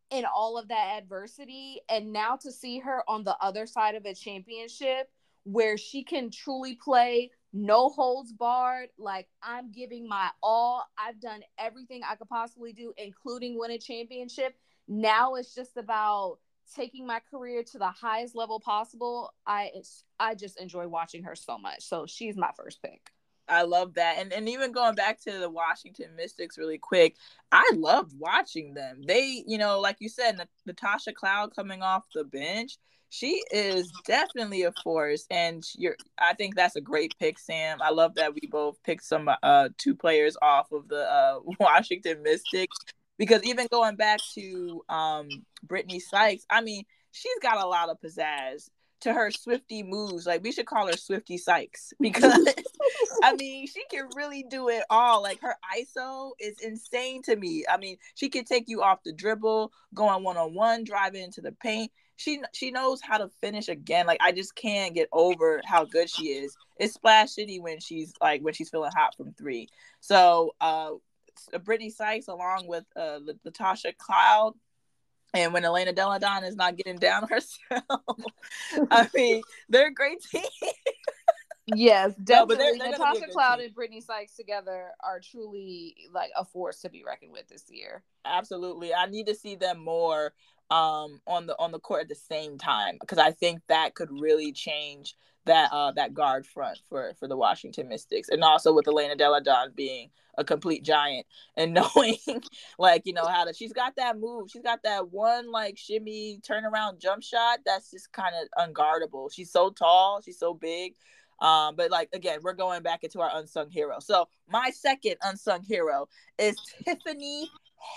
Speaker 1: in all of that adversity. And now to see her on the other side of a championship where she can truly play no holds barred like i'm giving my all. I've done everything i could possibly do including win a championship. Now it's just about taking my career to the highest level possible. I I just enjoy watching her so much. So she's my first pick.
Speaker 2: I love that. And and even going back to the Washington Mystics really quick, I loved watching them. They, you know, like you said, Natasha Cloud coming off the bench, she is definitely a force. And you're I think that's a great pick, Sam. I love that we both picked some uh two players off of the uh (laughs) Washington Mystics. Because even going back to um Brittney Sykes, I mean, she's got a lot of pizzazz to her Swifty moves. Like we should call her Swifty Sykes (laughs) because I mean she can really do it all. Like her ISO is insane to me. I mean she can take you off the dribble, going one on one, drive into the paint. She she knows how to finish again. Like I just can't get over how good she is. It's splash when she's like when she's feeling hot from three. So uh Brittney Sykes along with uh Natasha Cloud and when Elena Delle Donne is not getting down (laughs) herself, (laughs) I mean, they're a great team.
Speaker 1: yes, (laughs) definitely. No, they're, they're Natasha Cloud team. and Brittney Sykes together are truly like a force to be reckoned with this year.
Speaker 2: Absolutely. I need to see them more um on the on the court at the same time because I think that could really change that uh that guard front for for the Washington Mystics and also with Elena Delle Donne being a complete giant and (laughs) knowing like you know how to she's got that move she's got that one like shimmy turnaround jump shot that's just kind of unguardable she's so tall she's so big um but like again we're going back into our unsung hero so my second unsung hero is Tiffany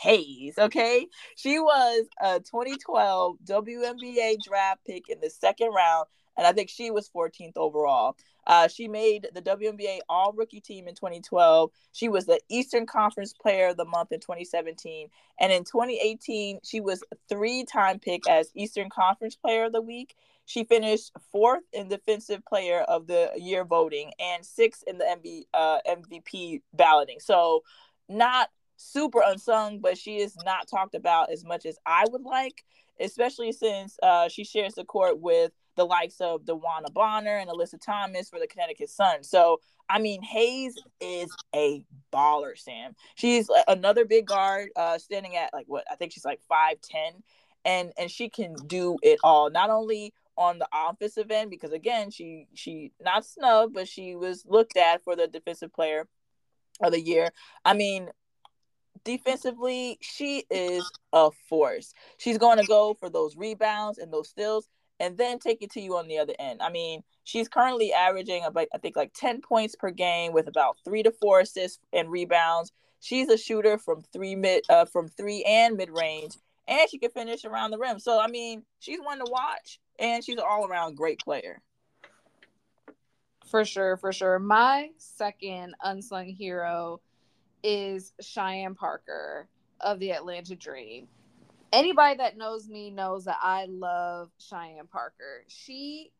Speaker 2: Hayes, okay? She was a 2012 WNBA draft pick in the second round and I think she was 14th overall. Uh, she made the WNBA All Rookie Team in 2012. She was the Eastern Conference Player of the Month in 2017, and in 2018, she was three-time pick as Eastern Conference Player of the Week. She finished fourth in Defensive Player of the Year voting and sixth in the MB, uh, MVP balloting. So, not super unsung, but she is not talked about as much as I would like, especially since uh, she shares the court with the likes of DeWanna Bonner and Alyssa Thomas for the Connecticut Sun. So, I mean, Hayes is a baller, Sam. She's another big guard, uh, standing at like what I think she's like five ten, and and she can do it all. Not only on the offensive end, because again, she she not snubbed, but she was looked at for the defensive player of the year. I mean, defensively, she is a force. She's going to go for those rebounds and those steals and then take it to you on the other end. I mean, she's currently averaging about I think like 10 points per game with about 3 to 4 assists and rebounds. She's a shooter from 3 mid uh, from 3 and mid-range and she can finish around the rim. So I mean, she's one to watch and she's an all-around great player.
Speaker 1: For sure, for sure. My second unsung hero is Cheyenne Parker of the Atlanta Dream anybody that knows me knows that I love Cheyenne Parker. She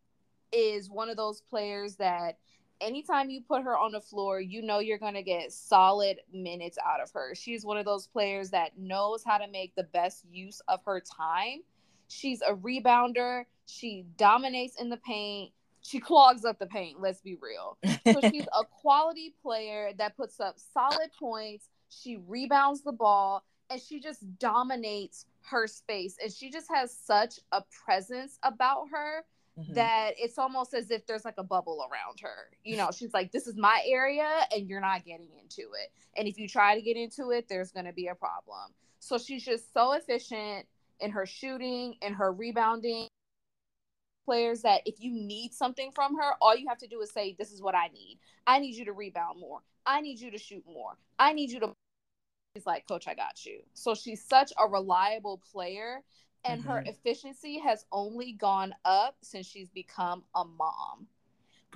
Speaker 1: is one of those players that anytime you put her on the floor, you know you're going to get solid minutes out of her. She's one of those players that knows how to make the best use of her time. She's a rebounder. She dominates in the paint. She clogs up the paint, let's be real. So (laughs) she's a quality player that puts up solid points. She rebounds the ball and she just dominates her space and she just has such a presence about her mm-hmm. that it's almost as if there's like a bubble around her you know? She's like this is my area and you're not getting into it. And if you try to get into it there's going to be a problem. So she's just so efficient in her shooting and her rebounding. Players that if you need something from her all you have to do is say this is what i need. I need you to rebound more. I need you to shoot more. I need you to He's like, Coach, I got you. So she's such a reliable player, and mm-hmm. her efficiency has only gone up since she's become a mom.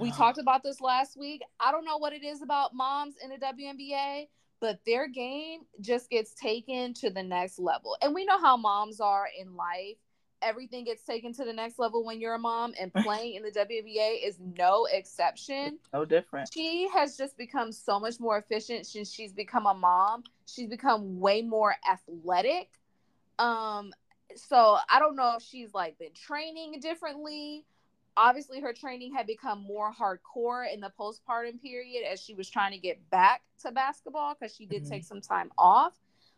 Speaker 1: We talked about this last week. I don't know what it is about moms in the WNBA, but their game just gets taken to the next level. And we know how moms are in life everything gets taken to the next level when you're a mom, and (laughs) playing in the WNBA is no exception.
Speaker 2: No different.
Speaker 1: She has just become so much more efficient since she's become a mom. She's become way more athletic. Um, so I don't know if she's like been training differently. Obviously, her training had become more hardcore in the postpartum period as she was trying to get back to basketball because she did mm-hmm. take some time off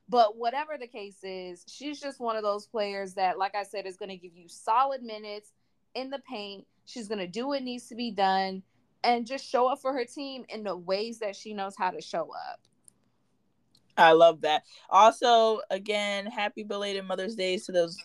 Speaker 1: But whatever the case is, she's just one of those players that, like I said, is going to give you solid minutes in the paint. She's going to do what needs to be done and just show up for her team in the ways that she knows how to show up.
Speaker 2: I love that. Also, again, happy belated Mother's Day to those.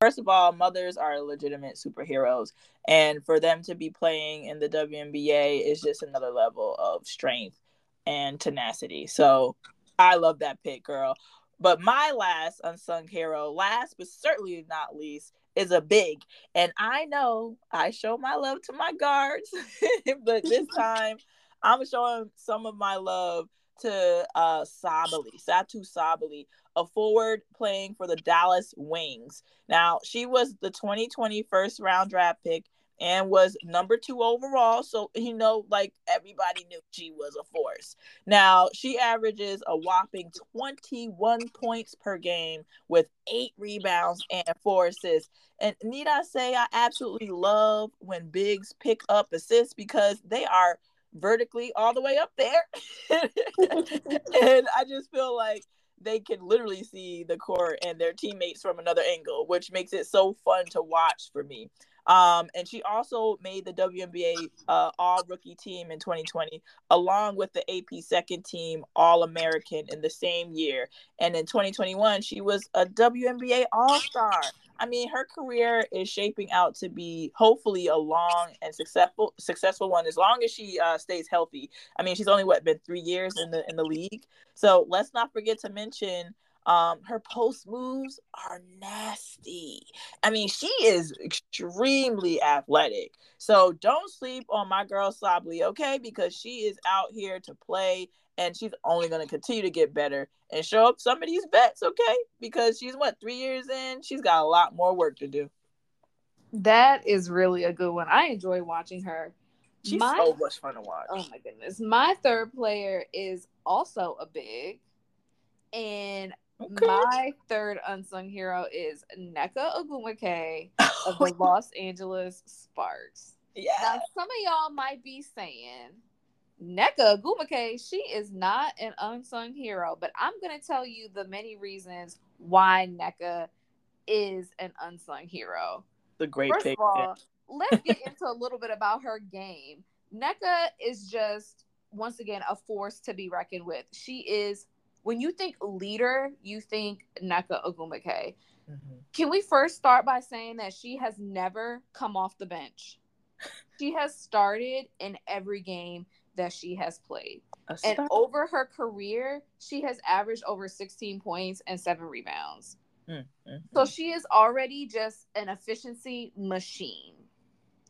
Speaker 2: First of all, mothers are legitimate superheroes, and for them to be playing in the WNBA is just another level of strength and tenacity. So, I love that pick, girl. But my last unsung hero, last but certainly not least, is a big. And I know I show my love to my guards, (laughs) but this (laughs) time I'm showing some of my love to uh Sabally, Satou Sabally, a forward playing for the Dallas Wings. Now, she was the 2020 first round draft pick and was number two overall. So, you know, like everybody knew she was a force. Now, she averages a whopping 21 points per game with eight rebounds and four assists. And need I say, I absolutely love when bigs pick up assists because they are vertically all the way up there. (laughs) and I just feel like they can literally see the court and their teammates from another angle, which makes it so fun to watch for me. Um, and she also made the WNBA uh, All Rookie Team in 2020, along with the AP Second Team All American in the same year. And in 2021, she was a WNBA All Star. I mean, her career is shaping out to be hopefully a long and successful successful one as long as she uh, stays healthy. I mean, she's only what been three years in the in the league, so let's not forget to mention um, her post moves are nasty. I mean, she is extremely athletic. So don't sleep on my girl Sabally, okay? Because she is out here to play and she's only going to continue to get better and show up some of these bets, okay? Because she's what, three years in? She's got a lot more work to do.
Speaker 1: That is really a good one. I enjoy watching her.
Speaker 2: She's my, so much fun to watch.
Speaker 1: Oh my goodness. My third player is also a big, and okay. my third unsung hero is Nneka Ogwumike of the (laughs) oh Los Angeles Sparks. Yeah. Now, some of y'all might be saying, Nneka Ogwumike, she is not an unsung hero, but I'm going to tell you the many reasons why Nneka is an unsung hero.
Speaker 2: The great
Speaker 1: First. Of all, let's get (laughs) into a little bit about her game. Nneka is just once again a force to be reckoned with. She is when you think leader, you think Nneka Ogwumike. Mm-hmm. Can we first start by saying that she has never come off the bench? she has started in every game that she has played. And over her career, she has averaged over 16 points and seven rebounds. Mm-hmm. So she is already just an efficiency machine.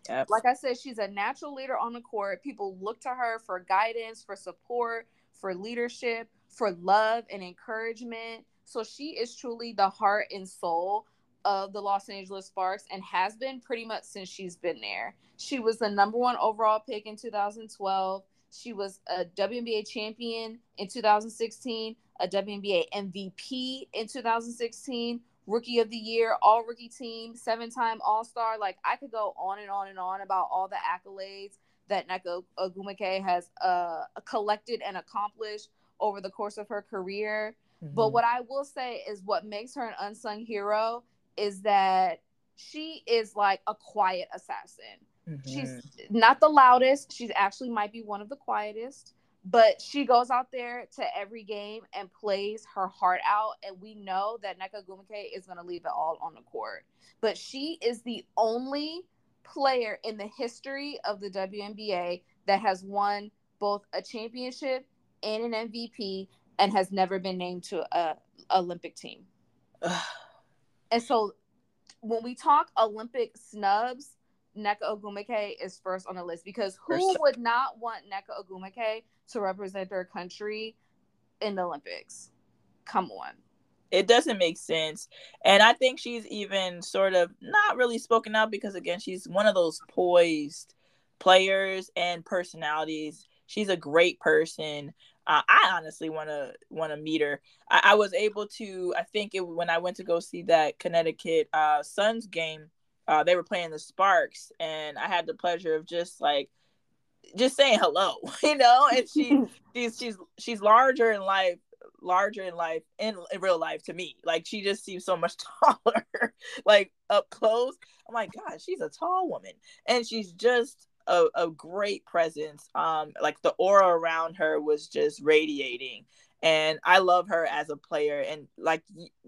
Speaker 1: Yep. Like I said, she's a natural leader on the court. People look to her for guidance, for support, for leadership, for love and encouragement. So she is truly the heart and soul of the Los Angeles Sparks and has been pretty much since she's been there. She was the number one overall pick in 2012. She was a WNBA champion in 2016, a WNBA MVP in 2016, rookie of the year, all rookie team, seven time All Star. Like I could go on and on and on about all the accolades that Nneka Ogwumike has uh, collected and accomplished over the course of her career. Mm-hmm. But what I will say is what makes her an unsung hero is that she is like a quiet assassin. Mm-hmm. She's not the loudest. She actually might be one of the quietest, but she goes out there to every game and plays her heart out. And we know that Nneka Ogwumike is going to leave it all on the court. But she is the only player in the history of the WNBA that has won both a championship and an MVP and has never been named to a Olympic team. (sighs) and so when we talk Olympic snubs, Nneka Ogwumike is first on the list because who would not want Nneka Ogwumike to represent their country in the Olympics? Come on.
Speaker 2: It doesn't make sense. And I think she's even sort of not really spoken out because again, she's one of those poised players and personalities. She's a great person. Uh, I honestly want to want to meet her. I, I, was able to. I think it when I went to go see that Connecticut uh, Suns game uh, they were playing the Sparks, and I had the pleasure of just like just saying hello, (laughs) you know. And she (laughs) she's she's she's larger in life, larger in life in, in real life to me. Like she just seems so much (laughs) taller, like up close. I'm like, God, she's a tall woman, and she's just a, a great presence. Um, like the aura around her was just radiating, and I love her as a player. And like,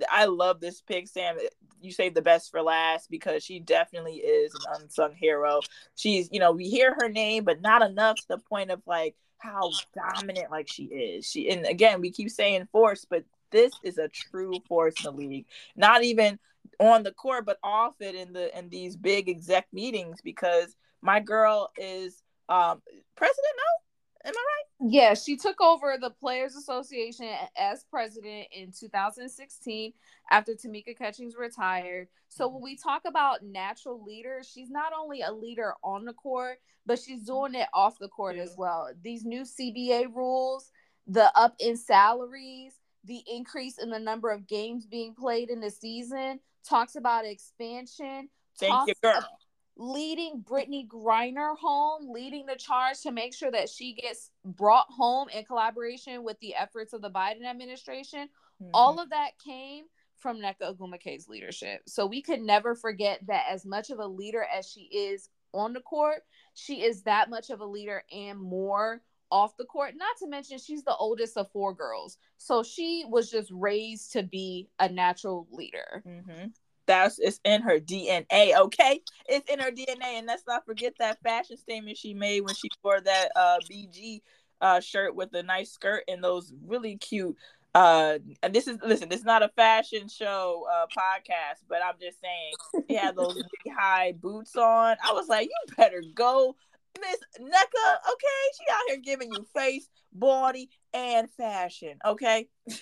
Speaker 2: I love this pick, Sam. You saved the best for last because she definitely is an unsung hero. She's, you know, we hear her name, but not enough to the point of like how dominant like she is. She and again, we keep saying force, but this is a true force in the league. Not even on the court, but off it in the in these big exec meetings because my girl is um president no am i right?
Speaker 1: Yeah she took over the players association as president in 2016 after tamika catchings retired. So when we talk about natural leaders she's not only a leader on the court but she's doing it off the court yeah. as well. These new cba rules the up in salaries the increase in the number of games being played in the season talks about expansion
Speaker 2: Thank you, girl
Speaker 1: leading Brittney Griner home, leading the charge to make sure that she gets brought home in collaboration with the efforts of the Biden administration. Mm-hmm. All of that came from Nneka Ogwumike's leadership. So we could never forget that as much of a leader as she is on the court, she is that much of a leader and more off the court. Not to mention, she's the oldest of four girls. So she was just raised to be a natural leader.
Speaker 2: Mm-hmm that's it's in her DNA. Okay, it's in her DNA, and let's not forget that fashion statement she made when she wore that uh, BG uh, shirt with a nice skirt and those really cute. Uh, and this is listen, this is not a fashion show uh podcast, but I'm just saying he had those (laughs) big high boots on. I was like, you better go, Miss Nneka. Okay, she out here giving you face, body, and fashion. Okay. (laughs)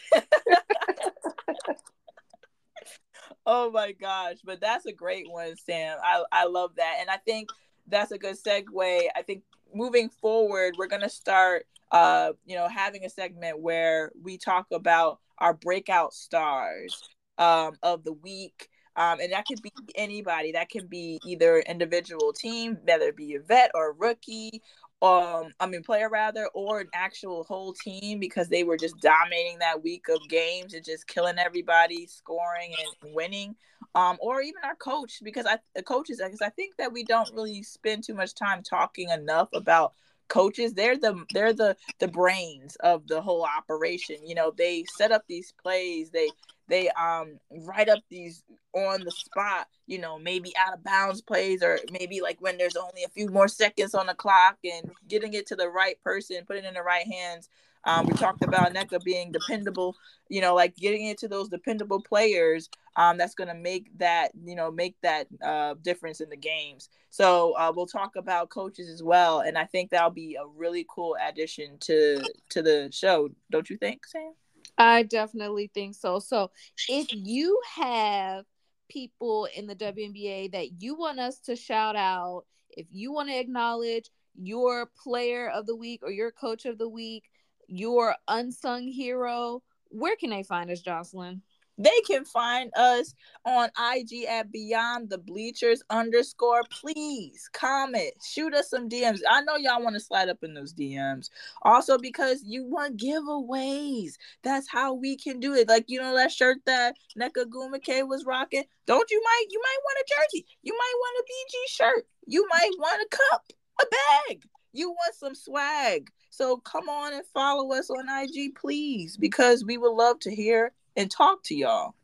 Speaker 2: oh my gosh but that's a great one sam. I i love that and i think that's a good segue. I think moving forward we're going to start uh you know having a segment where we talk about our breakout stars um of the week. Um, and that could be anybody. That can be either individual team, whether it be a vet or a rookie, um I mean player rather or an actual whole team because they were just dominating that week of games and just killing everybody, scoring and winning. Um, or even our coach because I the coaches because I think that we don't really spend too much time talking enough about coaches they're the they're the the brains of the whole operation you know they set up these plays they they um write up these on the spot, you know, maybe out of bounds plays or maybe like when there's only a few more seconds on the clock and getting it to the right person, putting it in the right hands. Um, we talked about Nneka being dependable, you know, like getting it to those dependable players. Um, that's going to make that, you know, make that uh, difference in the games. So uh, we'll talk about coaches as well, and I think that'll be a really cool addition to to the show. Don't you think, Sam?
Speaker 1: I definitely think so. So if you have people in the WNBA that you want us to shout out, if you want to acknowledge your player of the week or your coach of the week, your unsung hero, where can they find us, Joslyn?
Speaker 2: They can find us on IG at Beyond the Bleachers underscore. Please comment, shoot us some DMs. I know y'all want to slide up in those DMs. Also, because you want giveaways. That's how we can do it. Like you know that shirt that Nneka Ogwumike was rocking. Don't you might you might want a jersey. You might want a BG shirt. You might want a cup, a bag. You want some swag. So come on and follow us on IG, please, because we would love to hear and talk to y'all.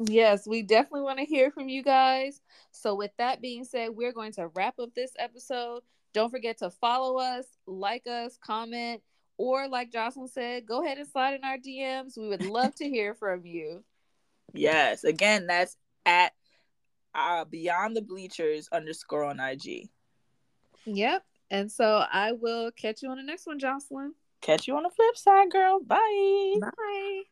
Speaker 1: Yes, we definitely want to hear from you guys. So, with that being said, we're going to wrap up this episode. Don't forget to follow us, like us, comment, or like Joslyn said, go ahead and slide in our DMs. We would love to hear from you.
Speaker 2: Yes, again, that's at uh, Beyond the Bleachers underscore on IG.
Speaker 1: Yep. And so I will catch you on the next one, Joslyn.
Speaker 2: Catch you on the flip side, girl. Bye.
Speaker 1: Bye.